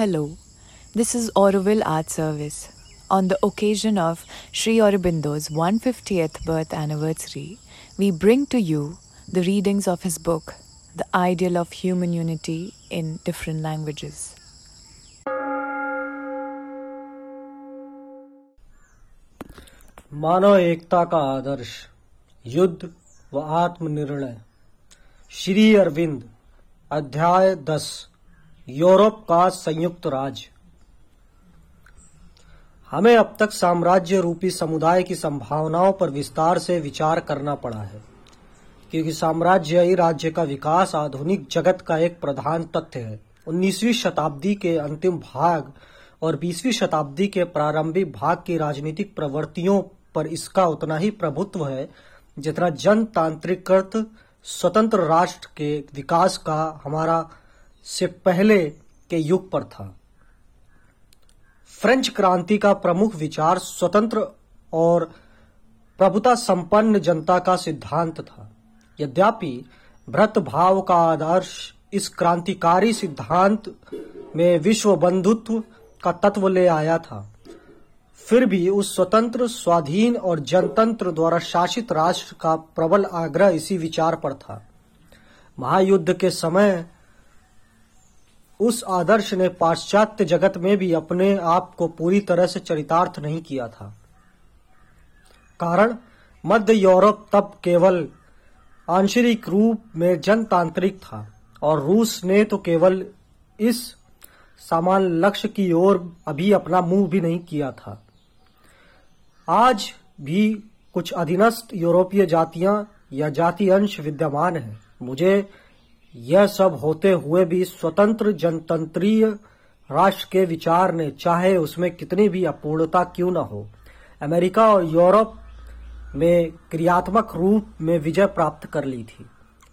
Hello, this is Auroville Art Service. On the occasion of Sri Aurobindo's 150th birth anniversary, we bring to you the readings of his book, The Ideal of Human Unity in Different Languages. मानव एकता का आदर्श युद्ध व आत्मनिर्णय श्री अरविंद अध्याय दस Europe का संयुक्त राज्य। हमें अब तक साम्राज्य रूपी समुदाय की संभावनाओं पर विस्तार से विचार करना पड़ा है, क्योंकि साम्राज्य ही राज्य का विकास आधुनिक जगत का एक प्रधान तथ्य है। 19वीं शताब्दी के अंतिम भाग और 20वीं शताब्दी के प्रारंभिक भाग की राजनीतिक प्रवृत्तियों पर इसका उतना ही प्रभुत्व है, जितना जनतांत्रिकृत स्वतंत्र राष्ट्र के विकास का हमारा से पहले के युग पर था। फ्रेंच क्रांति का प्रमुख विचार स्वतंत्र और प्रभुता संपन्न जनता का सिद्धांत था। यद्यपि भ्रत भाव का आदर्श इस क्रांतिकारी सिद्धांत में विश्व बंधुत्व का तत्व ले आया था, फिर भी उस स्वतंत्र, स्वाधीन और जनतंत्र द्वारा शासित राष्ट्र का प्रबल आग्रह इसी विचार पर था। महायुद्ध के समय उस आदर्श ने पाश्चात्य जगत में भी अपने आप को पूरी तरह से चरितार्थ नहीं किया था। कारण, मध्य यूरोप तब केवल आंशिक रूप में जनतांत्रिक था और रूस ने तो केवल इस समान लक्ष्य की ओर अभी अपना मुँह भी नहीं किया था। आज भी कुछ अधीनस्थ यूरोपीय जातियाँ या जाति अंश विद्यमान हैं। मुझे यह सब होते हुए भी स्वतंत्र जनतंत्रीय राष्ट्र के विचार ने चाहे उसमें कितनी भी अपूर्णता क्यों न हो, अमेरिका और यूरोप में क्रियात्मक रूप में विजय प्राप्त कर ली थी।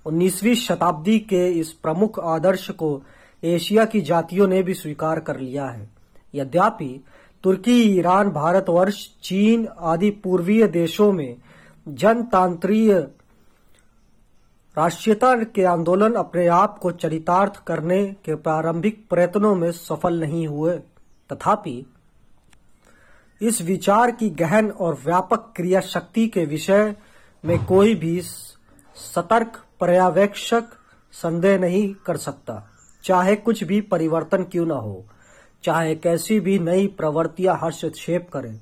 19वीं शताब्दी के इस प्रमुख आदर्श को एशिया की जातियों ने भी स्वीकार कर लिया है। यद्यपि तुर्की, ईरान, भारतवर्ष, चीन आदि पूर्वीय देशों में जनतांत्रीय राष्ट्रीयता के आंदोलन अपने आप को चरितार्थ करने के प्रारंभिक प्रयत्नों में सफल नहीं हुए। तथापि, इस विचार की गहन और व्यापक क्रिया शक्ति के विषय में कोई भी सतर्क, पर्यवेक्षक संदेह नहीं कर सकता। चाहे कुछ भी परिवर्तन क्यों न हो, चाहे कैसी भी नई प्रवृत्तियाँ हस्तक्षेप करें,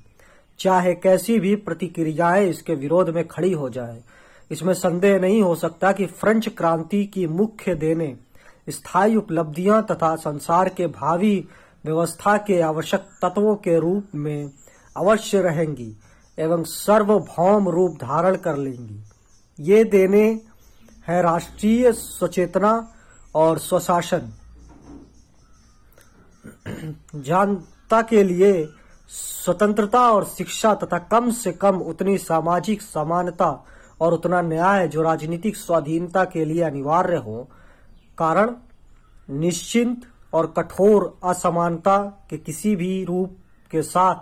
चाहे कैसी भी प्रतिक्रियाएँ इसके विरोध में खड़ी हो जाए इसमें संदेह नहीं हो सकता कि फ्रेंच क्रांति की मुख्य देने, स्थायी उपलब्धियाँ तथा संसार के भावी व्यवस्था के आवश्यक तत्वों के रूप में अवश्य रहेंगी एवं सर्वभौम रूप धारण कर लेंगी। ये देने है राष्ट्रीय सचेतना और स्वशासन। जनता के लिए स्वतंत्रता और शिक्षा तथा कम से कम उतनी सामाजिक समानता और उतना न्याय जो राजनीतिक स्वाधीनता के लिए अनिवार्य हो, कारण निश्चिंत और कठोर असमानता के किसी भी रूप के साथ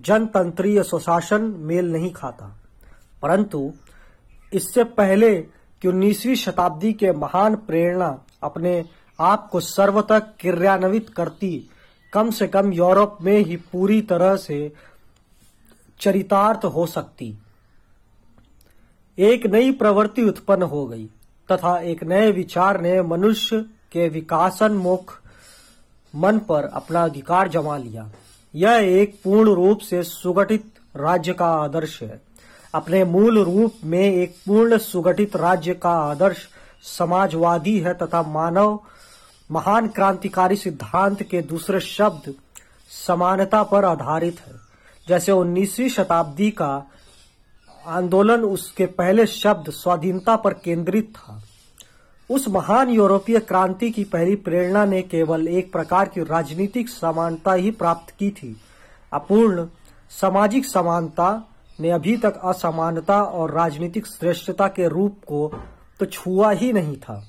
जनतंत्रीय स्वशासन मेल नहीं खाता। परंतु इससे पहले कि उन्नीसवीं शताब्दी के महान प्रेरणा अपने आप को सर्वतः क्रियान्वित करती, कम से कम यूरोप में ही पूरी तरह से चरितार्थ हो सकती। एक नई प्रवृत्ति उत्पन्न हो गई, तथा एक नए विचार ने मनुष्य के विकासनमुख मन पर अपना अधिकार जमा लिया। यह एक पूर्ण रूप से सुगठित राज्य का आदर्श है। अपने मूल रूप में एक पूर्ण सुगठित राज्य का आदर्श समाजवादी है तथा मानव महान क्रांतिकारी सिद्धांत के दूसरे शब्द समानता पर आधारित है। जैसे 19वीं शताब्दी का आंदोलन उसके पहले शब्द स्वाधीनता पर केंद्रित था। उस महान यूरोपीय क्रांति की पहली प्रेरणा ने केवल एक प्रकार की राजनीतिक समानता ही प्राप्त की थी। अपूर्ण सामाजिक समानता ने अभी तक असमानता और राजनीतिक श्रेष्ठता के रूप को तो छुआ ही नहीं था।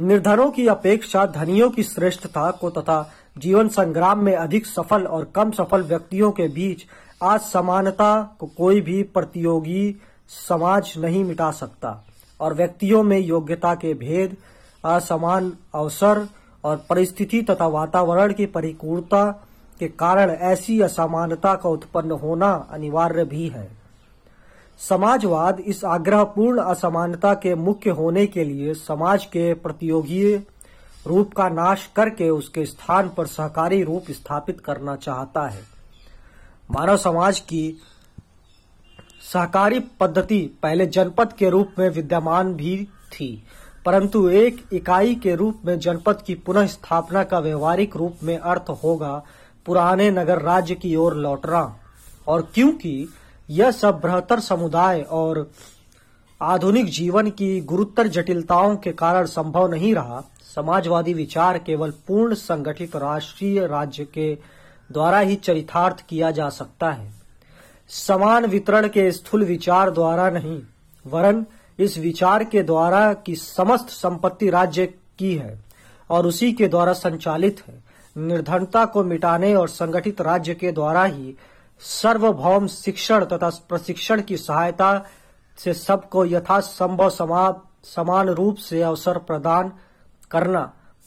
निर्धनों की अपेक्षा धनियों की श्रेष्ठता को तथा जीवन संग्राम में अधिक सफल और कम सफल व्यक्तियों के बीच असमानता को कोई भी प्रतियोगी समाज नहीं मिटा सकता और व्यक्तियों में योग्यता के भेद, असमान अवसर और परिस्थिति तथा वातावरण की परिपूर्णता के कारण ऐसी असमानता का उत्पन्न होना अनिवार्य भी है। समाजवाद इस आग्रहपूर्ण असमानता के मुख्य होने के लिए समाज के प्रतियोगी रूप का नाश करके उसके स्थान पर सहकारी रूप स्थापित करना चाहता है। मानव समाज की सहकारी पद्धति पहले जनपद के रूप में विद्यमान भी थी, परंतु एक इकाई के रूप में जनपद की पुनः स्थापना का व्यवहारिक रूप में अर्थ होगा पुराने नगर राज्य की ओर लौटना। और क्योंकि यह सब बृहत्तर समुदाय और आधुनिक जीवन की गुरुतर जटिलताओं के कारण संभव नहीं रहा, समाजवादी विचार केवल पूर्ण संगठित राष्ट्रीय राज्य के द्वारा ही चरितार्थ किया जा सकता है। समान वितरण के स्थूल विचार द्वारा नहीं, वरन इस विचार के द्वारा की समस्त संपत्ति राज्य की है और उसी के द्वारा संचालित है। निर्धनता को मिटाने और संगठित राज्य के द्वारा ही सर्वभौम शिक्षण तथा प्रशिक्षण की सहायता से सबको यथासंभव समान रूप से अवसर प्रदान करना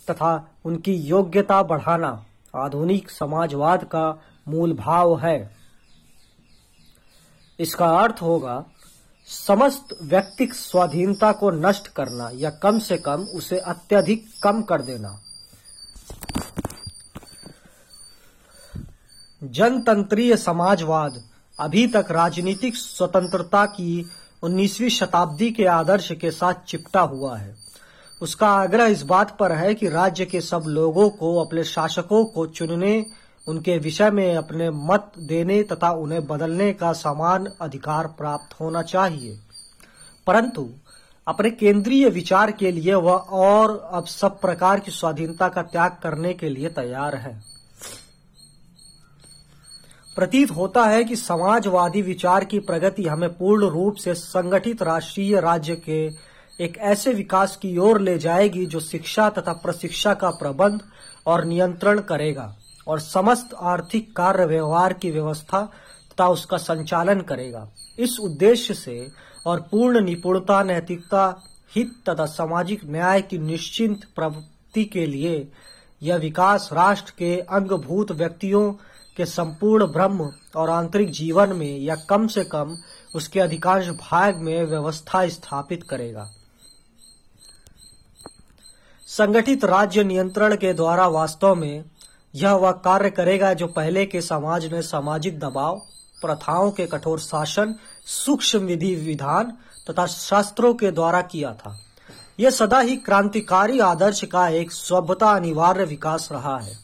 तथा उनकी योग्यता बढ़ाना। आधुनिक समाजवाद का मूल भाव है। इसका अर्थ होगा, समस्त व्यक्तिक स्वाधीनता को नष्ट करना या कम से कम उसे अत्यधिक कम कर देना। जनतंत्रीय समाजवाद अभी तक राजनीतिक स्वतंत्रता की 19वीं शताब्दी के आदर्श के साथ चिपटा हुआ है। उसका आग्रह इस बात पर है कि राज्य के सब लोगों को, अपने शासकों को चुनने, उनके विषय में अपने मत देने तथा उन्हें बदलने का समान अधिकार प्राप्त होना चाहिए। परंतु अपने केंद्रीय विचार के लिए वह और अब सब प्रकार की स्वाधीनता का त्याग करने के लिए तैयार है। प्रतीत होता है कि समाजवादी विचार की प्रगति हमें पूर्ण रूप से संगठित राष्ट्रीय राज्य के एक ऐसे विकास की ओर ले जाएगी जो शिक्षा तथा प्रशिक्षा का प्रबंध और नियंत्रण करेगा और समस्त आर्थिक कार्य व्यवहार की व्यवस्था तथा उसका संचालन करेगा। इस उद्देश्य से और पूर्ण निपुणता, नैतिकता, हित तथा सामाजिक न्याय की निश्चिंत प्रवृत्ति के लिए यह विकास राष्ट्र के अंगभूत व्यक्तियों के संपूर्ण ब्रह्म और आंतरिक जीवन में या कम से कम उसके अधिकांश भाग में व्यवस्था स्थापित करेगा। संगठित राज्य नियंत्रण के द्वारा वास्तव में यह वह कार्य करेगा जो पहले के समाज ने सामाजिक दबाव, प्रथाओं के कठोर शासन, सूक्ष्म विधि विधान तथा शास्त्रों के द्वारा किया था। यह सदा ही क्रांतिकारी आदर्श का एक स्वभता अनिवार्य विकास रहा है।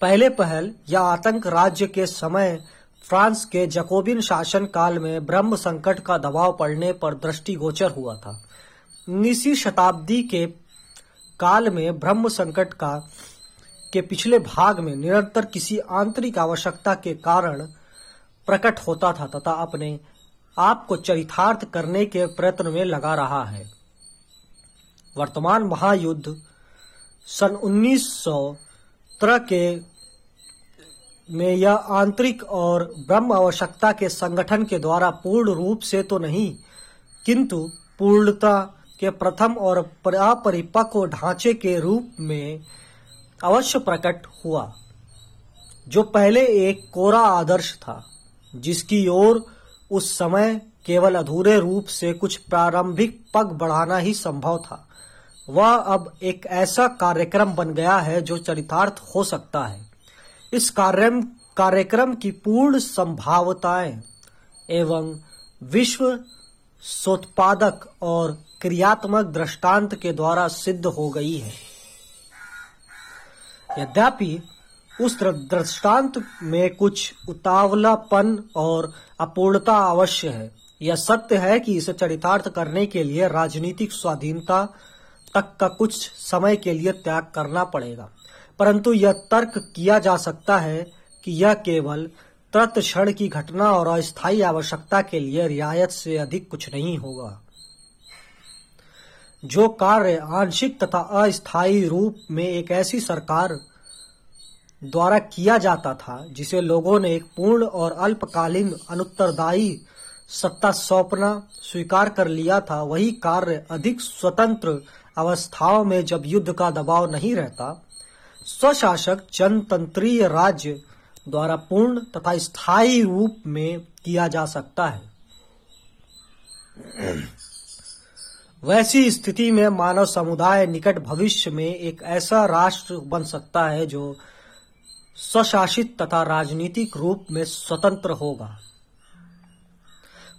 पहले पहल यह आतंक राज्य के समय फ्रांस के जकोबिन शासन काल में ब्रह्म संकट का दबाव पड़ने पर दृष्टिगोचर हुआ था। उन्नीसवीं शताब्दी के काल में ब्रह्म संकट का, के पिछले भाग में निरंतर किसी आंतरिक आवश्यकता के कारण प्रकट होता था तथा अपने आप को चरितार्थ करने के प्रयत्न में लगा रहा है। वर्तमान महायुद्ध सन 1900 के में यह आंतरिक और ब्रह्म आवश्यकता के संगठन के द्वारा पूर्ण रूप से तो नहीं, किंतु पूर्णता के प्रथम और अपरिपक्व ढांचे के रूप में अवश्य प्रकट हुआ, जो पहले एक कोरा आदर्श था, जिसकी ओर उस समय केवल अधूरे रूप से कुछ प्रारंभिक पग बढ़ाना ही संभव था। वह अब एक ऐसा कार्यक्रम बन गया है जो चरितार्थ हो सकता है। इस कार्यक्रम कार्यक्रम की पूर्ण संभावताएँ एवं विश्व सोत्पादक और क्रियात्मक दृष्टांत के द्वारा सिद्ध हो गई है। यद्यपि, उस दृष्टांत में कुछ उतावलापन और अपूर्णता अवश्य है, यह सत्य है कि इसे चरितार्थ करने के लिए राजनीतिक स्वाधीनता तक का कुछ समय के लिए त्याग करना पड़ेगा। परंतु यह तर्क किया जा सकता है कि यह केवल तत्क्षण की घटना और अस्थायी आवश्यकता के लिए रियायत से अधिक कुछ नहीं होगा। जो कार्य आंशिक तथा अस्थायी रूप में एक ऐसी सरकार द्वारा किया जाता था, जिसे लोगों ने एक पूर्ण और अल्पकालीन अनुत्तरदायी सत्ता सौंपना स्वीकार कर लिया था, वही कार्य अधिक स्वतंत्र अवस्थाओं में जब युद्ध का दबाव नहीं रहता, स्वशासक जनतंत्रीय राज्य द्वारा पूर्ण तथा स्थायी रूप में किया जा सकता है। वैसी स्थिति में मानव समुदाय निकट भविष्य में एक ऐसा राष्ट्र बन सकता है जो स्वशासित तथा राजनीतिक रूप में स्वतंत्र होगा।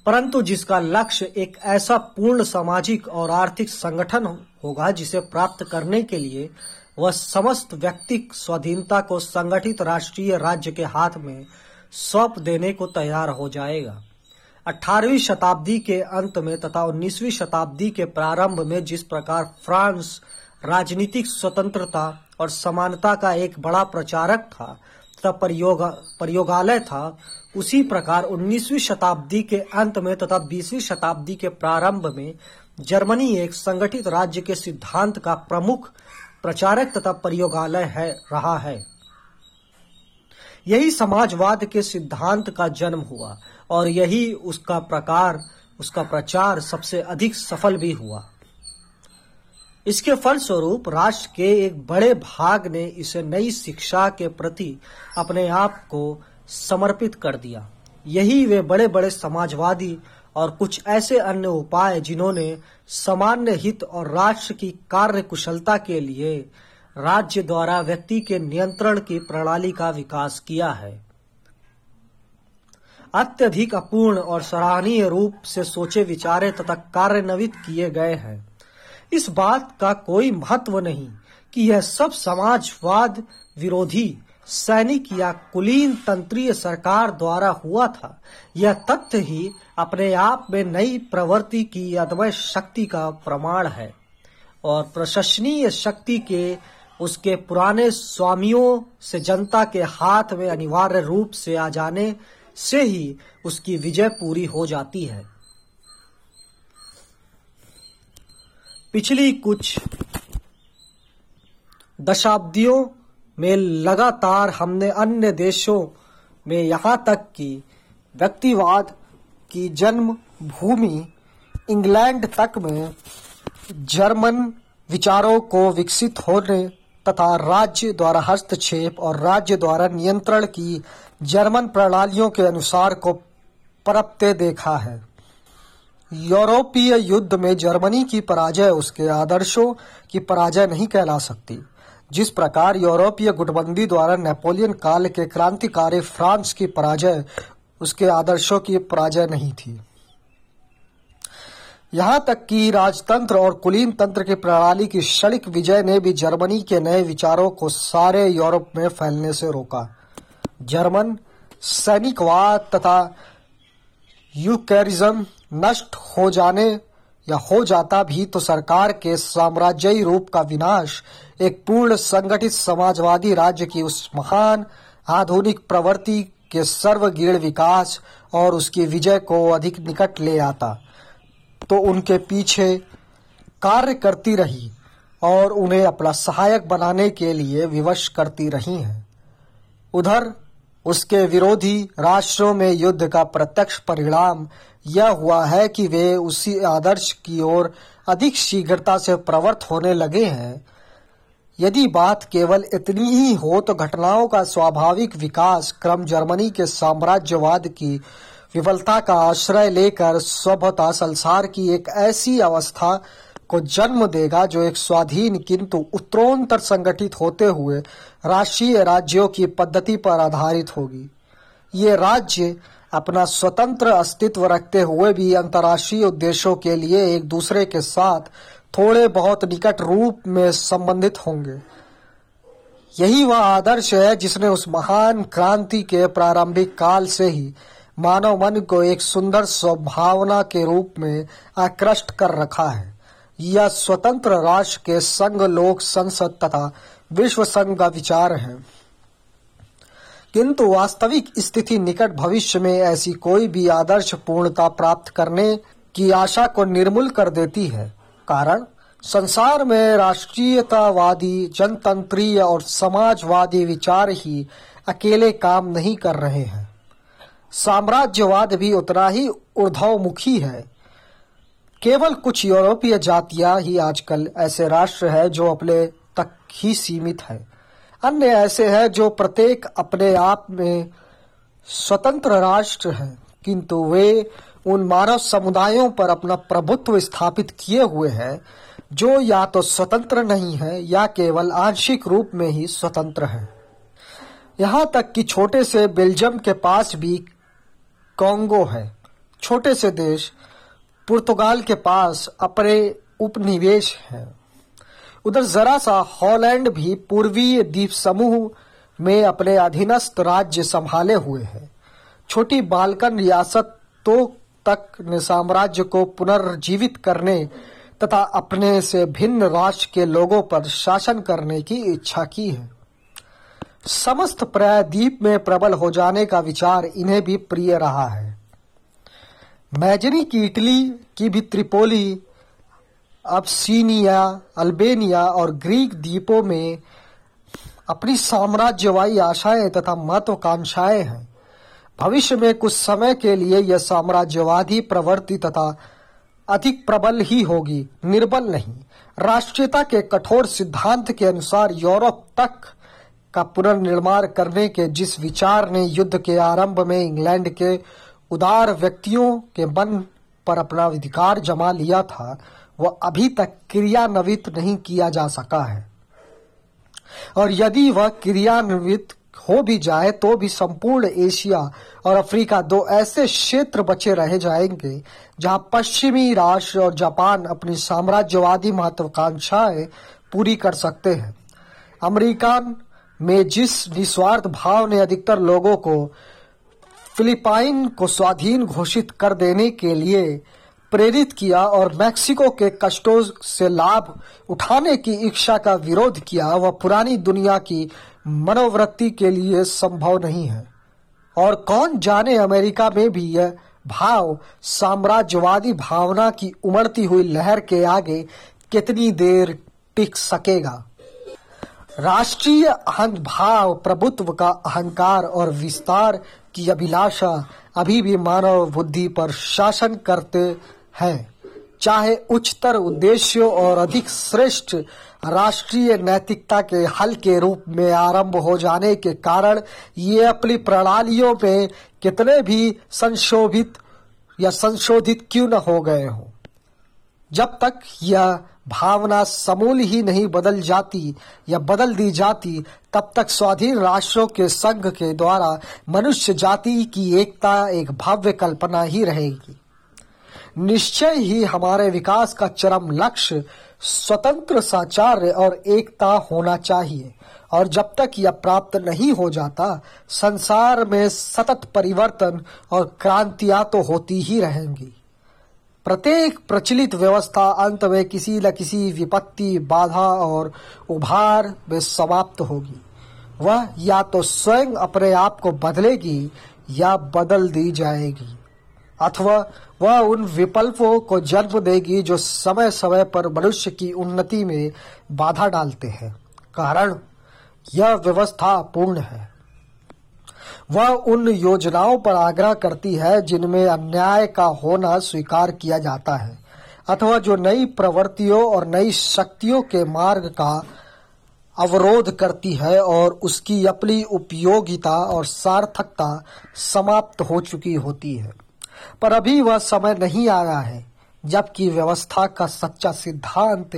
परंतु जिसका लक्ष्य एक ऐसा पूर्ण सामाजिक और आर्थिक संगठन होगा जिसे प्राप्त करने के लिए, वह समस्त व्यक्तिक स्वाधीनता को संगठित राष्ट्रीय राज्य के हाथ में सौंप देने को तैयार हो जाएगा। 18वीं शताब्दी के अंत में तथा 19वीं शताब्दी के प्रारंभ में जिस प्रकार फ्रांस राजनीतिक स्वतंत्रता और समानता का एक बड़ा प्रचारक था तथा प्रयोग, प्रयोगालय था, उसी प्रकार 19वीं शताब्दी के अंत में तथा 20वीं शताब्दी के प्रारंभ में जर्मनी एक संगठित राज्य के सिद्धांत का प्रमुख प्रचारक तथा प्रयोगालय है, रहा है। यही समाजवाद के सिद्धांत का जन्म हुआ और यही उसका प्रकार, उसका प्रचार सबसे अधिक सफल भी हुआ। इसके फलस्वरूप राष्ट्र के एक बड़े भाग ने इसे नई शिक्षा के प्रति अपने आप को समर्पित कर दिया। यही वे बड़े बड़े समाजवादी और कुछ ऐसे अन्य उपाय जिन्होंने सामान्य हित और राष्ट्र की कार्य कुशलता के लिए राज्य द्वारा व्यक्ति के नियंत्रण की प्रणाली का विकास किया है। अत्यधिक अपूर्ण और सराहनीय रूप से सोचे विचारे तथा कार्यान्वित किए गए हैं। इस बात का कोई महत्व नहीं कि यह सब समाजवाद विरोधी, सैनिक या कुलीन तंत्रीय सरकार द्वारा हुआ था। यह तथ्य ही अपने आप में नई प्रवृत्ति की अदमय शक्ति का प्रमाण है और प्रशंसनीय शक्ति के उसके पुराने स्वामियों से जनता के हाथ में अनिवार्य रूप से आ जाने से ही उसकी विजय पूरी हो जाती है। पिछली कुछ दशाब्दियों में लगातार हमने अन्य देशों में यहाँ तक कि व्यक्तिवाद की जन्म भूमि इंग्लैंड तक में जर्मन विचारों को विकसित होने तथा राज्य द्वारा हस्तक्षेप और राज्य द्वारा नियंत्रण की जर्मन प्रणालियों के अनुसार को परपते देखा है। यूरोपीय युद्ध में जर्मनी की पराजय उसके आदर्शों की पराजय नहीं कहला सकती। जिस प्रकार यूरोपीय गुटबंदी द्वारा नेपोलियन काल के क्रांतिकारी फ्रांस की पराजय उसके आदर्शों की पराजय नहीं थी। यहाँ तक कि राजतंत्र और कुलीन तंत्र की प्रणाली की क्षणिक विजय ने भी जर्मनी के नए विचारों को सारे यूरोप में फैलने से रोका। जर्मन सैनिकवाद तथा यूकैरिज्म नष्ट हो जाने या हो जाता भी तो सरकार के साम्राज्यी रूप का विनाश एक पूर्ण संगठित समाजवादी राज्य की उस महान आधुनिक प्रवृत्ति के सर्वगीण विकास और उसकी विजय को अधिक निकट ले आता। तो उनके पीछे कार्य करती रही और उन्हें अपना सहायक बनाने के लिए विवश करती रही हैं। उधर उसके विरोधी राष्ट्रों में युद्ध का प्रत्यक्ष परिणाम यह हुआ है कि वे उसी आदर्श की ओर अधिक शीघ्रता से प्रवृत्त होने लगे हैं। यदि बात केवल इतनी ही हो तो घटनाओं का स्वाभाविक विकास क्रम जर्मनी के साम्राज्यवाद की विफलता का आश्रय लेकर स्वभता संसार की एक ऐसी अवस्था को जन्म देगा जो एक स्वाधीन किंतु उत्तरोत्तर संगठित होते हुए राष्ट्रीय राज्यों की पद्धति पर आधारित होगी। ये राज्य अपना स्वतंत्र अस्तित्व रखते हुए भी अंतर्राष्ट्रीय उद्देश्यों के लिए एक दूसरे के साथ थोड़े बहुत निकट रूप में संबंधित होंगे। यही वह आदर्श है जिसने उस महान क्रांति के प्रारंभिक काल से ही मानव मन को एक सुंदर स्वभावना के रूप में आकृष्ट कर रखा है। यह स्वतंत्र राष्ट्र के संघ, लोक संसद तथा विश्व संघ का विचार है। किंतु वास्तविक स्थिति निकट भविष्य में ऐसी कोई भी आदर्श पूर्णता प्राप्त करने की आशा को निर्मूल कर देती है। कारण, संसार में राष्ट्रीयतावादी, जनतंत्रीय और समाजवादी विचार ही अकेले काम नहीं कर रहे हैं। साम्राज्यवाद भी उतना ही ऊर्ध्वमुखी है। केवल कुछ यूरोपीय जातियाँ ही आजकल ऐसे राष्ट्र है जो अपने तक ही सीमित है। अन्य ऐसे हैं जो प्रत्येक अपने आप में स्वतंत्र राष्ट्र हैं, किंतु वे उन मानव समुदायों पर अपना प्रभुत्व स्थापित किए हुए हैं, जो या तो स्वतंत्र नहीं है, या केवल आंशिक रूप में ही स्वतंत्र है। यहाँ तक कि छोटे से बेल्जियम के पास भी कांगो है। छोटे से देश पुर्तगाल के पास अपने उपनिवेश है। उधर जरा सा हॉलैंड भी पूर्वीय द्वीप समूह में अपने अधीनस्थ राज्य संभाले हुए है। छोटी बालकन रियासतों तक ने साम्राज्य को पुनर्जीवित करने तथा अपने से भिन्न राष्ट्र के लोगों पर शासन करने की इच्छा की है। समस्त प्रायद्वीप में प्रबल हो जाने का विचार इन्हें भी प्रिय रहा है। मैजनी की इटली, की भी त्रिपोली, अबसीनिया, अल्बेनिया और ग्रीक द्वीपों में अपनी साम्राज्यवाही आशाएँ तथा महत्वाकांक्षाएँ हैं। भविष्य में कुछ समय के लिए यह साम्राज्यवादी प्रवृत्ति तथा अधिक प्रबल ही होगी, निर्बल नहीं। राष्ट्रीयता के कठोर सिद्धांत के अनुसार यूरोप तक का पुनर्निर्माण करने के जिस विचार ने युद्ध के आरंभ में इंग्लैंड के उदार व्यक्तियों के मन पर अपना अधिकार जमा लिया था, वह अभी तक क्रियान्वित नहीं किया जा सका है। और यदि वह क्रियान्वित हो भी जाए तो भी संपूर्ण एशिया और अफ्रीका दो ऐसे क्षेत्र बचे रह जाएँगे, जहाँ पश्चिमी राष्ट्र और जापान अपनी साम्राज्यवादी महत्वाकांक्षाएँ पूरी कर सकते हैं। अमेरिका में जिस निस्वार्थ भाव ने अधिकतर लोगों को फिलिपाइन को स्वाधीन घोषित कर देने के लिए प्रेरित किया और मैक्सिको के कष्टों से लाभ उठाने की इच्छा का विरोध किया, वह पुरानी दुनिया की मनोवृत्ति के लिए संभव नहीं है। और कौन जाने अमेरिका में भी यह भाव, साम्राज्यवादी भावना की उमड़ती हुई लहर के आगे कितनी देर टिक सकेगा? राष्ट्रीय अहंग भाव प्रभुत्व का अहंकार और विस्तार की अभिलाषा अभी भी मानव बुद्धि पर शासन करते हैं। चाहे उच्चतर उद्देश्यों और अधिक श्रेष्ठ राष्ट्रीय नैतिकता के हल के रूप में आरंभ हो जाने के कारण ये अपनी प्रणालियों में कितने भी संशोभित या संशोधित क्यों न हो गए हों। जब तक यह भावना समूल ही नहीं बदल जाती या बदल दी जाती, तब तक स्वाधीन राष्ट्रों के संघ के द्वारा मनुष्य जाति की एकता, एक भव्य कल्पना ही रहेगी। निश्चय ही हमारे विकास का चरम लक्ष्य स्वतंत्र साचार्य और एकता होना चाहिए, और जब तक यह प्राप्त नहीं हो जाता, संसार में सतत परिवर्तन और क्रांतियाँ तो होती ही रहेंगी। प्रत्येक प्रचलित व्यवस्था अंत में किसी न किसी विपत्ति, बाधा और उभार में समाप्त होगी। वह या तो स्वयं अपने आप को बदलेगी या बदल दी जाएगी। अथवा वह उन विकल्पों को जन्म देगी जो समय समय पर मनुष्य की उन्नति में बाधा डालते हैं। कारण, यह व्यवस्था पूर्ण है। वह उन योजनाओं पर आग्रह करती है जिनमें अन्याय का होना स्वीकार किया जाता है, अथवा जो नई प्रवृत्तियों और नई शक्तियों के मार्ग का अवरोध करती है और उसकी अपनी उपयोगिता और सार्थकता समाप्त हो चुकी होती है। पर अभी वह समय नहीं आया है, जबकि व्यवस्था का सच्चा सिद्धांत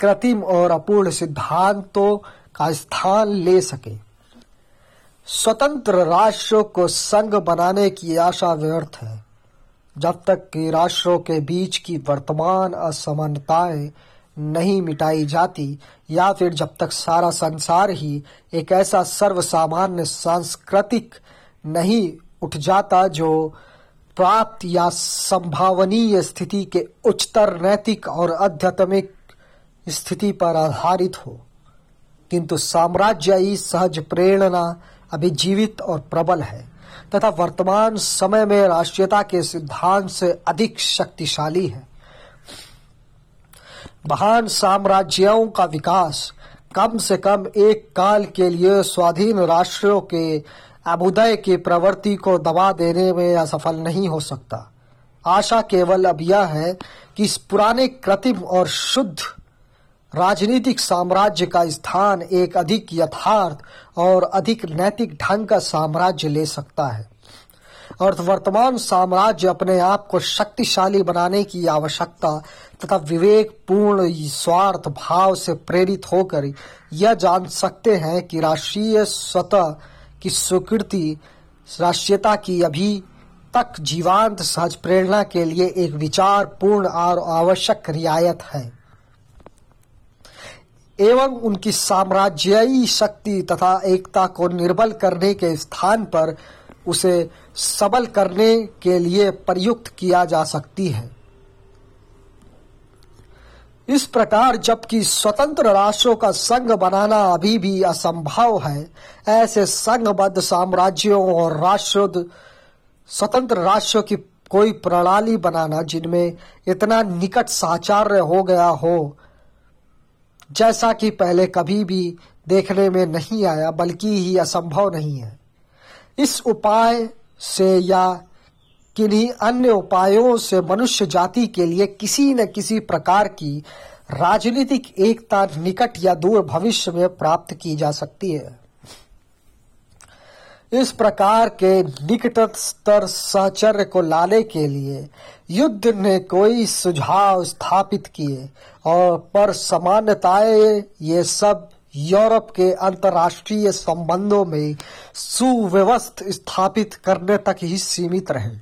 कृत्रिम और अपूर्ण सिद्धांतों का स्थान ले सके। स्वतंत्र राष्ट्रों को संघ बनाने की आशा व्यर्थ है। जब तक कि राष्ट्रों के बीच की वर्तमान असमानताएँ नहीं मिटाई जाती, या फिर जब तक सारा संसार ही एक ऐसा सर्वसामान्य सांस्कृतिक नहीं उठ जाता जो प्राप्त या संभावनीय स्थिति के उच्चतर नैतिक और आध्यात्मिक स्थिति पर आधारित हो। किंतु साम्राज्यी सहज प्रेरणा अभी जीवित और प्रबल है, तथा वर्तमान समय में राष्ट्रीयता के सिद्धांत से अधिक शक्तिशाली है। महान साम्राज्यों का विकास कम से कम एक काल के लिए स्वाधीन राष्ट्रों के अभुदय की प्रवृत्ति को दबा देने में असफल नहीं हो सकता। आशा केवल अब यह है कि इस पुराने कृत्रिम और शुद्ध राजनीतिक साम्राज्य का स्थान एक अधिक यथार्थ और अधिक नैतिक ढंग का साम्राज्य ले सकता है। और वर्तमान साम्राज्य अपने आप को शक्तिशाली बनाने की आवश्यकता तथा विवेक पूर्ण स्वार्थ भाव से प्रेरित होकर यह जान सकते हैं कि राष्ट्रीय स्वतः की स्वीकृति राष्ट्रीयता की अभी तक जीवांत सहज प्रेरणा के लिए एक विचार पूर्ण और आवश्यक रियायत है। एवं उनकी साम्राज्यी शक्ति तथा एकता को निर्बल करने के स्थान पर उसे सबल करने के लिए प्रयुक्त किया जा सकती है। इस प्रकार जबकि स्वतंत्र राष्ट्रों का संघ बनाना अभी भी असंभव है, ऐसे संघबद्ध साम्राज्यों और राष्ट्र, स्वतंत्र राष्ट्रों की कोई प्रणाली बनाना जिनमें इतना निकट साचार्य हो गया हो जैसा कि पहले कभी भी देखने में नहीं आया, बल्कि ही असंभव नहीं है। इस उपाय से या किन्हीं अन्य उपायों से मनुष्य जाति के लिए किसी न किसी प्रकार की राजनीतिक एकता निकट या दूर भविष्य में प्राप्त की जा सकती है। इस प्रकार के निकटतर सहचर्य को लाने के लिए युद्ध ने कोई सुझाव स्थापित किए और पर सामान्यताएँ ये सब यूरोप के अंतर्राष्ट्रीय संबंधों में सुव्यवस्थ स्थापित करने तक ही सीमित रहे।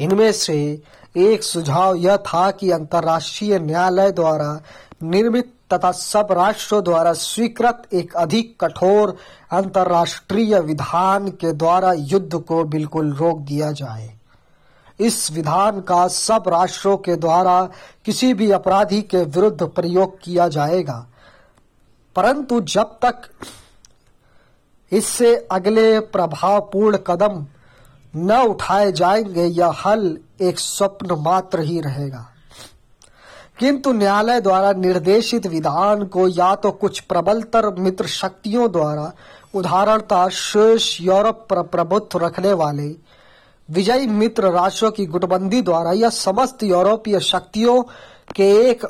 इनमें से एक सुझाव यह था कि अंतर्राष्ट्रीय न्यायालय द्वारा निर्मित तथा सब राष्ट्रों द्वारा स्वीकृत एक अधिक कठोर अंतर्राष्ट्रीय विधान के द्वारा युद्ध को बिल्कुल रोक दिया जाए। इस विधान का सब राष्ट्रों के द्वारा किसी भी अपराधी के विरुद्ध प्रयोग किया जाएगा। परंतु जब तक इससे अगले प्रभावपूर्ण कदम न उठाए जाएँगे, यह हल एक स्वप्न मात्र ही रहेगा। किंतु न्यायालय द्वारा निर्देशित विधान को या तो कुछ प्रबलतर मित्र शक्तियों द्वारा उदाहरणता शेष यूरोप पर प्रभुत्व रखने वाले विजयी मित्र राष्ट्रों की गुटबंदी द्वारा या समस्त यूरोपीय शक्तियों के एक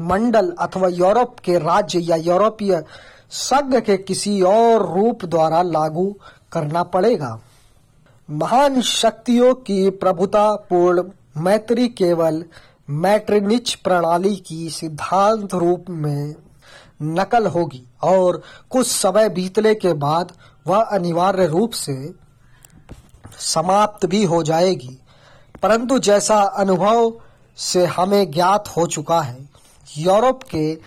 मंडल अथवा यूरोप के राज्य या यूरोपीय संघ के किसी और रूप द्वारा लागू करना पड़ेगा। महान शक्तियों की प्रभुता पूर्ण मैत्री केवल मैट्रिनिच प्रणाली की सिद्धांत रूप में नकल होगी और कुछ समय बीतने के बाद वह अनिवार्य रूप से समाप्त भी हो जाएगी। परंतु जैसा अनुभव से हमें ज्ञात हो चुका है, यूरोप के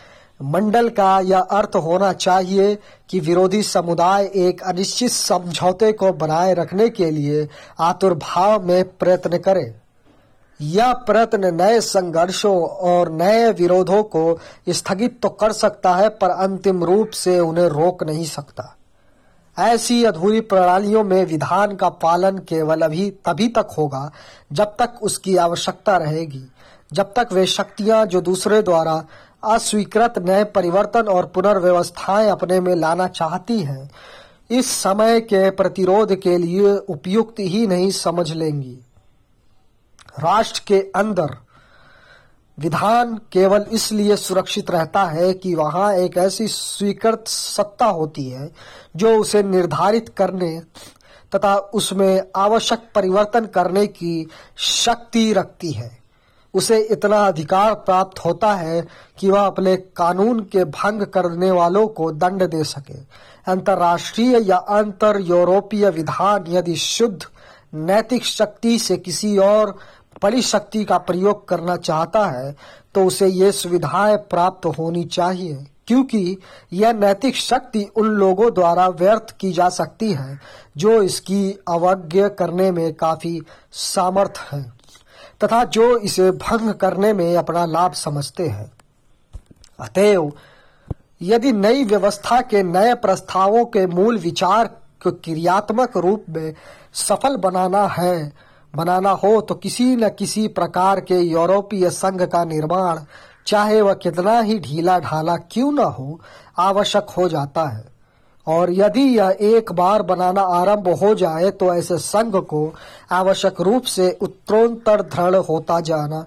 मंडल का यह अर्थ होना चाहिए कि विरोधी समुदाय एक अनिश्चित समझौते को बनाए रखने के लिए आतुर्भाव में प्रयत्न करे। यह प्रयत्न नए संघर्षों और नए विरोधों को स्थगित तो कर सकता है, पर अंतिम रूप से उन्हें रोक नहीं सकता। ऐसी अधूरी प्रणालियों में विधान का पालन केवल अभी, तभी तक होगा, जब तक उसकी आवश्यकता रहेगी। जब तक वे शक्तियाँ जो दूसरे द्वारा अस्वीकृत नए परिवर्तन और पुनर्व्यवस्थाएँ अपने में लाना चाहती हैं, इस समय के प्रतिरोध के लिए उपयुक्त ही नहीं समझ लेंगी। राष्ट्र के अंदर विधान केवल इसलिए सुरक्षित रहता है कि वहाँ एक ऐसी स्वीकृत सत्ता होती है जो उसे निर्धारित करने तथा उसमें आवश्यक परिवर्तन करने की शक्ति रखती है। उसे इतना अधिकार प्राप्त होता है कि वह अपने कानून के भंग करने वालों को दंड दे सके। अंतर्राष्ट्रीय या अंतर यूरोपीय विधान यदि शुद्ध, नैतिक शक्ति से किसी और बड़ी शक्ति का प्रयोग करना चाहता है तो उसे ये सुविधाएँ प्राप्त होनी चाहिए, क्योंकि यह नैतिक शक्ति उन लोगों द्वारा व्यर्थ की जा सकती है, जो इसकी अवज्ञ करने में काफ़ी सामर्थ है, तथा जो इसे भंग करने में अपना लाभ समझते हैं। अतएव, यदि नई व्यवस्था के नए प्रस्तावों के मूल विचार को क्रियात्मक रूप में सफल बनाना है बनाना हो तो किसी न किसी प्रकार के यूरोपीय संघ का निर्माण, चाहे वह कितना ही ढीला ढाला क्यों न हो, आवश्यक हो जाता है। और यदि यह एक बार बनाना आरंभ हो जाए तो ऐसे संघ को आवश्यक रूप से उत्तरोत्तर दृढ़ होता जाना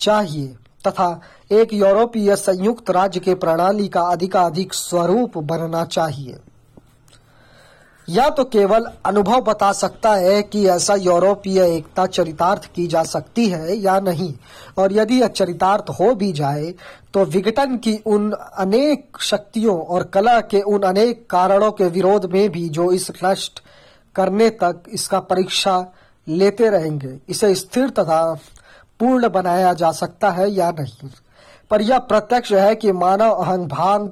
चाहिए, तथा एक यूरोपीय संयुक्त राज्य के प्रणाली का अधिकाधिक स्वरूप बनना चाहिए। या तो केवल अनुभव बता सकता है कि ऐसा यूरोपीय एकता चरितार्थ की जा सकती है या नहीं। और यदि यह चरितार्थ हो भी जाए तो विघटन की उन अनेक शक्तियों और कला के उन अनेक कारणों के विरोध में भी जो इस नष्ट करने तक इसका परीक्षा लेते रहेंगे, इसे स्थिर तथा पूर्ण बनाया जा सकता है या नहीं। पर यह प्रत्यक्ष है कि मानव अहंग भाँग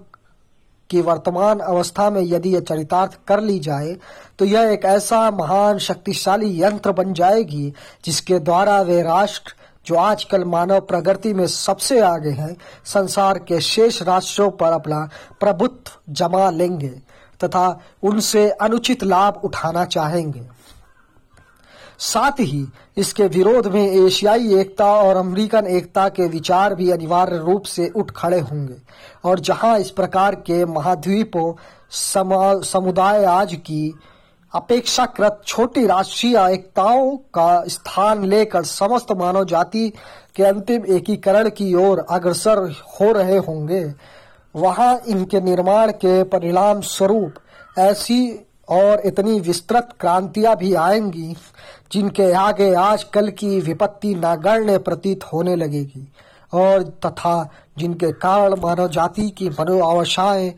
की वर्तमान अवस्था में यदि यह चरितार्थ कर ली जाए तो यह एक ऐसा महान शक्तिशाली यंत्र बन जाएगी, जिसके द्वारा वे राष्ट्र, जो आजकल मानव प्रगति में सबसे आगे हैं, संसार के शेष राष्ट्रों पर अपना प्रभुत्व जमा लेंगे, तथा उनसे अनुचित लाभ उठाना चाहेंगे। साथ ही इसके विरोध में एशियाई एकता और अमेरिकन एकता के विचार भी अनिवार्य रूप से उठ खड़े होंगे। और जहाँ इस प्रकार के महाद्वीपों समुदाय आज की अपेक्षाकृत छोटी राष्ट्रीय एकताओं का स्थान लेकर समस्त मानव जाति के अंतिम एकीकरण की ओर अग्रसर हो रहे होंगे, वहाँ इनके निर्माण के परिणाम स्वरूप ऐसी और इतनी विस्तृत क्रांतियाँ भी आएँगी, जिनके आगे आज कल की विपत्ति नागण्य प्रतीत होने लगेगी। और तथा जिनके कारण मानव जाति की मनोआवशाएँ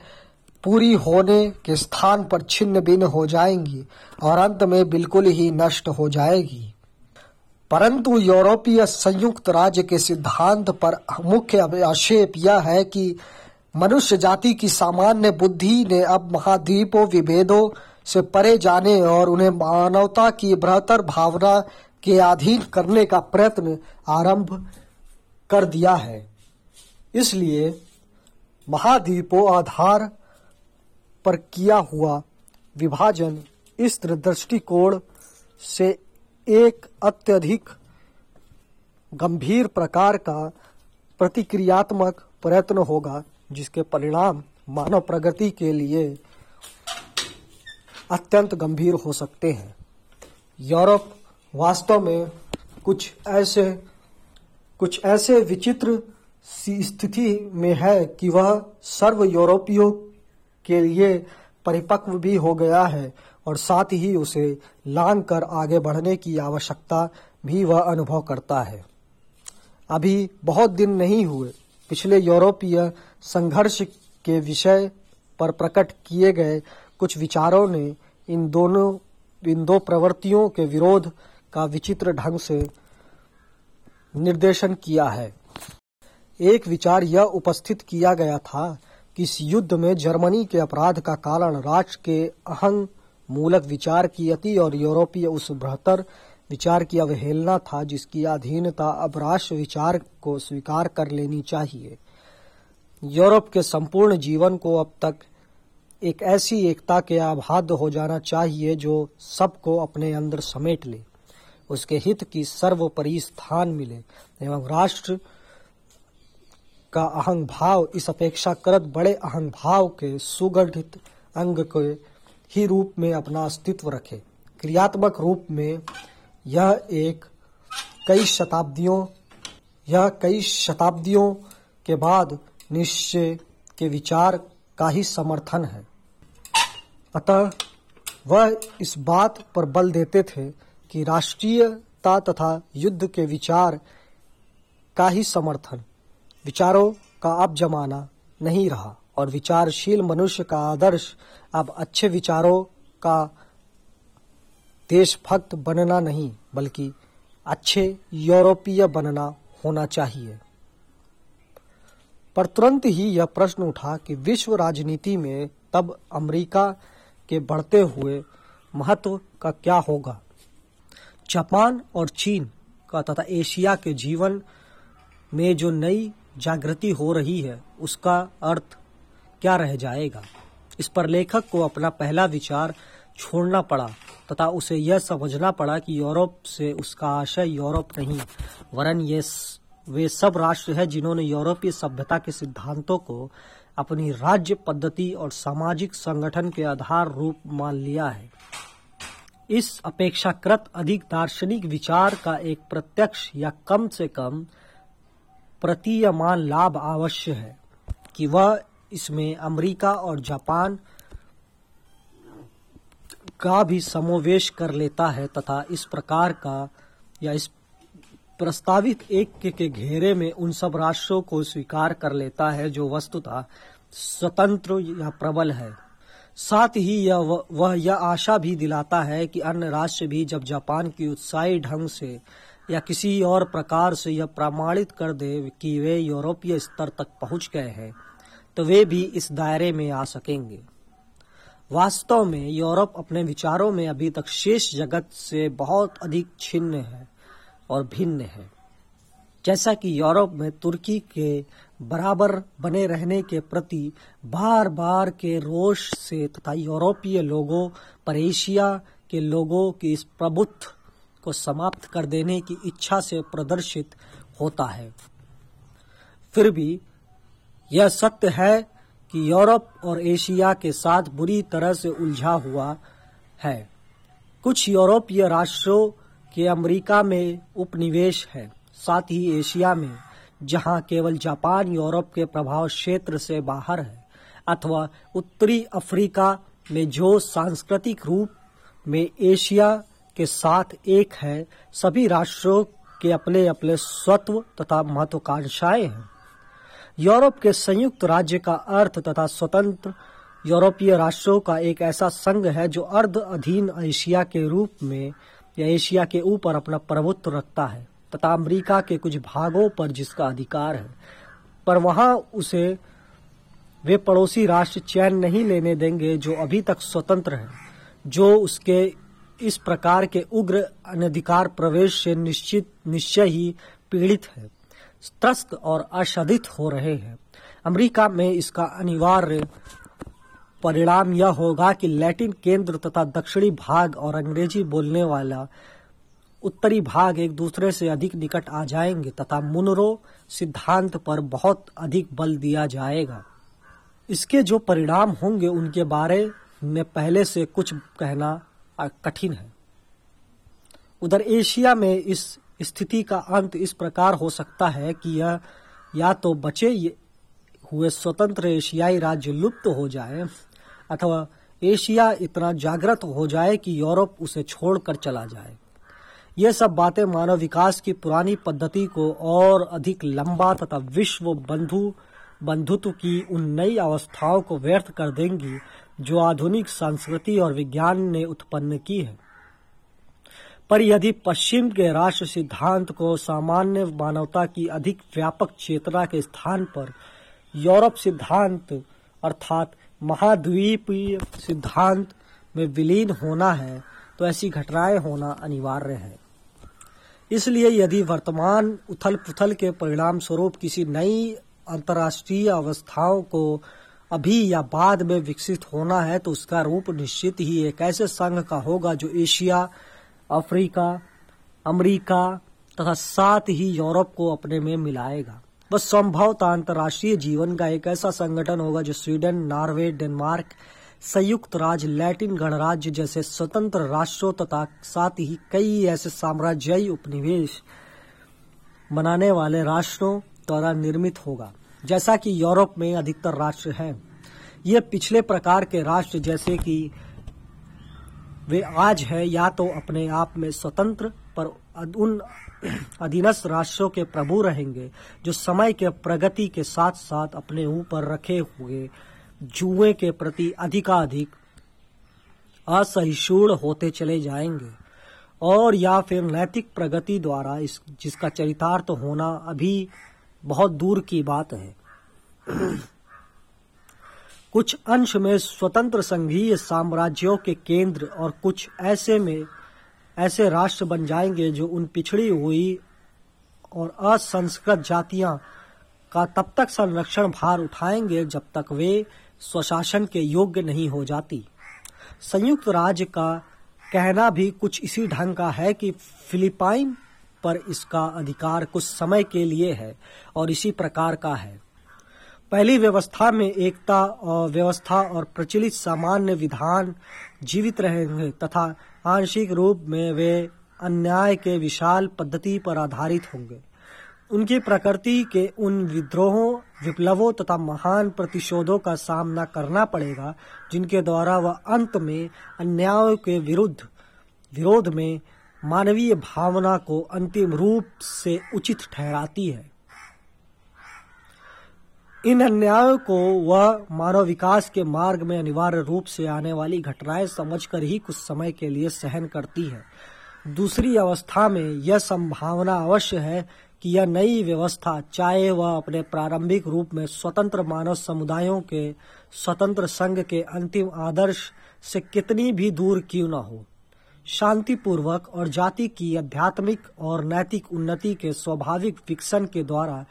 पूरी होने के स्थान पर छिन्न भिन्न हो जाएँगी और अंत में बिल्कुल ही नष्ट हो जाएगी। परंतु यूरोपीय संयुक्त राज्य के सिद्धांत पर मुख्य आक्षेप यह है कि मनुष्य जाति की सामान्य बुद्धि ने अब महाद्वीपों, विभेदों से परे जाने और उन्हें मानवता की बेहतर भावना के अधीन करने का प्रयत्न आरंभ कर दिया है। इसलिए महाद्वीपों आधार पर किया हुआ विभाजन इस दृष्टिकोण से एक अत्यधिक गंभीर प्रकार का प्रतिक्रियात्मक प्रयत्न होगा, जिसके परिणाम मानव प्रगति के लिए अत्यंत गंभीर हो सकते हैं। यूरोप वास्तव में कुछ ऐसे कुछ ऐसे विचित्र स्थिति में है कि वह सर्व यूरोपियों के लिए परिपक्व भी हो गया है और साथ ही उसे लांग कर आगे बढ़ने की आवश्यकता भी वह अनुभव करता है। अभी बहुत दिन नहीं हुए। पिछले यूरोपीय संघर्ष के विषय पर प्रकट किए गए कुछ विचारों ने इन दोनों, इन दो प्रवृत्तियों के विरोध का विचित्र ढंग से निर्देशन किया है। एक विचार यह उपस्थित किया गया था कि इस युद्ध में जर्मनी के अपराध का कारण राष्ट्र के अहंग मूलक विचार की अति और यूरोपीय उस बेहतर विचार की अवहेलना था जिसकी अधीनता अब राष्ट्र विचार को स्वीकार कर लेनी चाहिए। यूरोप के संपूर्ण जीवन को अब तक एक ऐसी एकता के आबाद हो जाना चाहिए जो सबको अपने अंदर समेट ले, उसके हित की सर्वोपरि स्थान मिले। एवं राष्ट्र का अहंग भाव इस अपेक्षाकृत बड़े अहंग भाव के सुगठित अंग के ही रूप में अपना अस्तित्व रखे। क्रियात्मक रूप में यह एक कई शताब्दियों, यह कई शताब्दियों के बाद निश्चय के विचार का ही समर्थन है। अतः वह इस बात पर बल देते थे कि राष्ट्रीयता तथा युद्ध के विचार का ही समर्थन। विचारों का अब जमाना नहीं रहा और विचारशील मनुष्य का आदर्श अब अच्छे विचारों का देशभक्त बनना नहीं, बल्कि अच्छे यूरोपीय बनना होना चाहिए। पर तुरंत ही यह प्रश्न उठा कि विश्व राजनीति में तब अमेरिका के बढ़ते हुए महत्व का क्या होगा? जापान और चीन का तथा एशिया के जीवन में जो नई जागृति हो रही है, उसका अर्थ क्या रह जाएगा? इस पर लेखक को अपना पहला विचार छोड़ना पड़ा तथा उसे यह समझना पड़ा कि यूरोप से उसका आशय यूरोप नहीं, वरन ये वे सब राष्ट्र हैं जिन्होंने यूरोपीय सभ्यता के सिद्धांतों को अपनी राज्य पद्धति और सामाजिक संगठन के आधार रूप मान लिया है। इस अपेक्षाकृत अधिक दार्शनिक विचार का एक प्रत्यक्ष या कम से कम प्रतीयमान लाभ अवश्य है कि वह इसमें अमेरिका और जापान का भी समावेश कर लेता है तथा इस प्रकार का या इस प्रस्तावित एक के घेरे में उन सब राष्ट्रों को स्वीकार कर लेता है जो वस्तुतः स्वतंत्र या प्रबल है। साथ ही यह वह यह आशा भी दिलाता है कि अन्य राष्ट्र भी जब जापान की उत्साही ढंग से या किसी और प्रकार से यह प्रमाणित कर दे कि वे यूरोपीय स्तर तक पहुँच गए हैं तो वे भी इस दायरे में आ सकेंगे। वास्तव में यूरोप अपने विचारों में अभी तक शेष जगत से बहुत अधिक छिन्न है। और भिन्न है। जैसा कि यूरोप में तुर्की के बराबर बने रहने के प्रति बार बार के रोष से तथा यूरोपीय लोगों, पर एशिया के लोगों की इस प्रभुत्व को समाप्त कर देने की इच्छा से प्रदर्शित होता है। फिर भी यह सत्य है कि यूरोप और एशिया के साथ बुरी तरह से उलझा हुआ है। कुछ यूरोपीय राष्ट्रों के अमेरिका में उपनिवेश है, साथ ही एशिया में, जहाँ केवल जापान, यूरोप के प्रभाव क्षेत्र से बाहर है, अथवा उत्तरी अफ्रीका में जो सांस्कृतिक रूप में एशिया के साथ एक है, सभी राष्ट्रों के अपने अपने स्वत्व तथा महत्वाकांक्षाएँ हैं। यूरोप के संयुक्त राज्य का अर्थ तथा स्वतंत्र यूरोपीय राष्ट्रों का एक ऐसा संघ है जो अर्ध अधीन एशिया के रूप में या एशिया के ऊपर अपना प्रभुत्व रखता है, तथा अमेरिका के कुछ भागों पर जिसका अधिकार है, पर वहाँ उसे वे पड़ोसी राष्ट्र चैन नहीं लेने देंगे जो अभी तक स्वतंत्र है, जो उसके इस प्रकार के उग्र अनधिकार प्रवेश से निश्चित, निश्चय ही पीड़ित है, त्रस्त और आशादित हो रहे हैं। अमेरिका में इसका अनिवार्य परिणाम यह होगा कि लैटिन केंद्र तथा दक्षिणी भाग और अंग्रेज़ी बोलने वाला उत्तरी भाग एक दूसरे से अधिक निकट आ जाएँगे तथा मुनरो सिद्धांत पर बहुत अधिक बल दिया जाएगा। इसके जो परिणाम होंगे उनके बारे में पहले से कुछ कहना कठिन है। उधर एशिया में इस स्थिति का अंत इस प्रकार हो सकता है कि यह या तो बचे हुए स्वतंत्र एशियाई राज्य लुप्त हो जाए अथवा एशिया इतना जागृत हो जाए कि यूरोप उसे छोड़कर चला जाए। ये सब बातें मानव विकास की पुरानी पद्धति को और अधिक लंबा तथा विश्व बंधु, बंधुत्व की उन नई अवस्थाओं को व्यर्थ कर देंगी जो आधुनिक संस्कृति और विज्ञान ने उत्पन्न की है। पर यदि पश्चिम के राष्ट्र सिद्धांत को सामान्य मानवता की अधिक व्यापक चेतना के स्थान पर यूरोप सिद्धांत अर्थात महाद्वीपीय सिद्धांत में विलीन होना है तो ऐसी घटनाएँ होना अनिवार्य है। इसलिए यदि वर्तमान उथल पुथल के परिणाम स्वरूप किसी नई अंतर्राष्ट्रीय अवस्थाओं को अभी या बाद में विकसित होना है तो उसका रूप निश्चित ही एक ऐसे संघ का होगा जो एशिया, अफ्रीका, अमेरिका तथा साथ ही यूरोप को अपने में मिलाएगा। बस संभवतः अंतर्राष्ट्रीय जीवन का एक ऐसा संगठन होगा जो स्वीडन, नॉर्वे, डेनमार्क, संयुक्त राज्य, लैटिन गणराज्य जैसे स्वतंत्र राष्ट्रों तथा साथ ही कई ऐसे साम्राज्यी उपनिवेश बनाने वाले राष्ट्रों द्वारा निर्मित होगा। जैसा कि यूरोप में अधिकतर राष्ट्र हैं। ये पिछले प्रकार के राष्ट्र जैसे कि वे आज है, या तो अपने आप में स्वतंत्र पर उन अधीनस्थ राष्ट्रों के प्रभु रहेंगे, जो समय के प्रगति के साथ साथ अपने ऊपर रखे हुए जुए के प्रति अधिकाधिक असहिष्णु होते चले जाएँगे और या फिर नैतिक प्रगति द्वारा इस, जिसका चरितार्थ तो होना अभी बहुत दूर की बात है। कुछ अंश में स्वतंत्र संघीय साम्राज्यों के केंद्र और कुछ ऐसे में ऐसे राष्ट्र बन जाएँगे जो उन पिछड़ी हुई और असंस्कृत जातियाँ का तब तक संरक्षण भार उठाएँगे जब तक वे स्वशासन के योग्य नहीं हो जाती। संयुक्त राज्य का कहना भी कुछ इसी ढंग का है कि फिलिपाइन पर इसका अधिकार कुछ समय के लिए है और इसी प्रकार का है। पहली व्यवस्था में एकता और व्यवस्था और प्रचलित सामान्य विधान जीवित रहेंगे तथा आंशिक रूप में वे अन्याय के विशाल पद्धति पर आधारित होंगे। उनकी प्रकृति के उन विद्रोहों, विप्लवों तथा महान प्रतिशोधों का सामना करना पड़ेगा, जिनके द्वारा वह अंत में अन्याय के विरुद्ध, विरोध में मानवीय भावना को अंतिम रूप से उचित ठहराती है। इन अन्यायों को वह मानव विकास के मार्ग में अनिवार्य रूप से आने वाली घटनाएँ समझकर ही कुछ समय के लिए सहन करती है। दूसरी अवस्था में यह संभावना अवश्य है कि यह नई व्यवस्था, चाहे वह अपने प्रारंभिक रूप में स्वतंत्र मानव समुदायों के, स्वतंत्र संघ के अंतिम आदर्श से कितनी भी दूर क्यों न हो। शांतिपूर्वक और जाति की आध्यात्मिक और नैतिक उन्नति के स्वाभाविक विकसन के द्वारा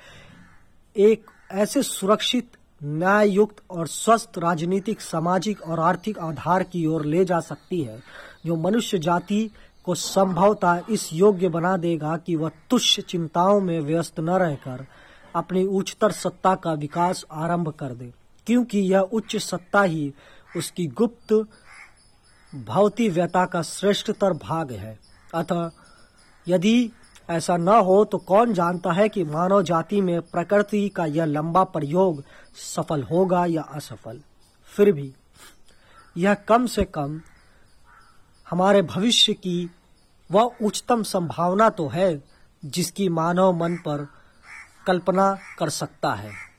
एक ऐसे सुरक्षित न्याय युक्त और स्वस्थ राजनीतिक, सामाजिक और आर्थिक आधार की ओर ले जा सकती है, जो मनुष्य जाति को संभवतः इस योग्य बना देगा कि वह तुच्छ चिंताओं में व्यस्त न रहकर अपनी उच्चतर सत्ता का विकास आरंभ कर दे। क्योंकि यह उच्च सत्ता ही उसकी गुप्त भौतिव्यता का श्रेष्ठतर भाग है। अतः यदि ऐसा न हो तो कौन जानता है कि मानव जाति में प्रकृति का यह लंबा प्रयोग सफल होगा या असफल? फिर भी, यह कम से कम हमारे भविष्य की वह उच्चतम संभावना तो है जिसकी मानव मन पर कल्पना कर सकता है।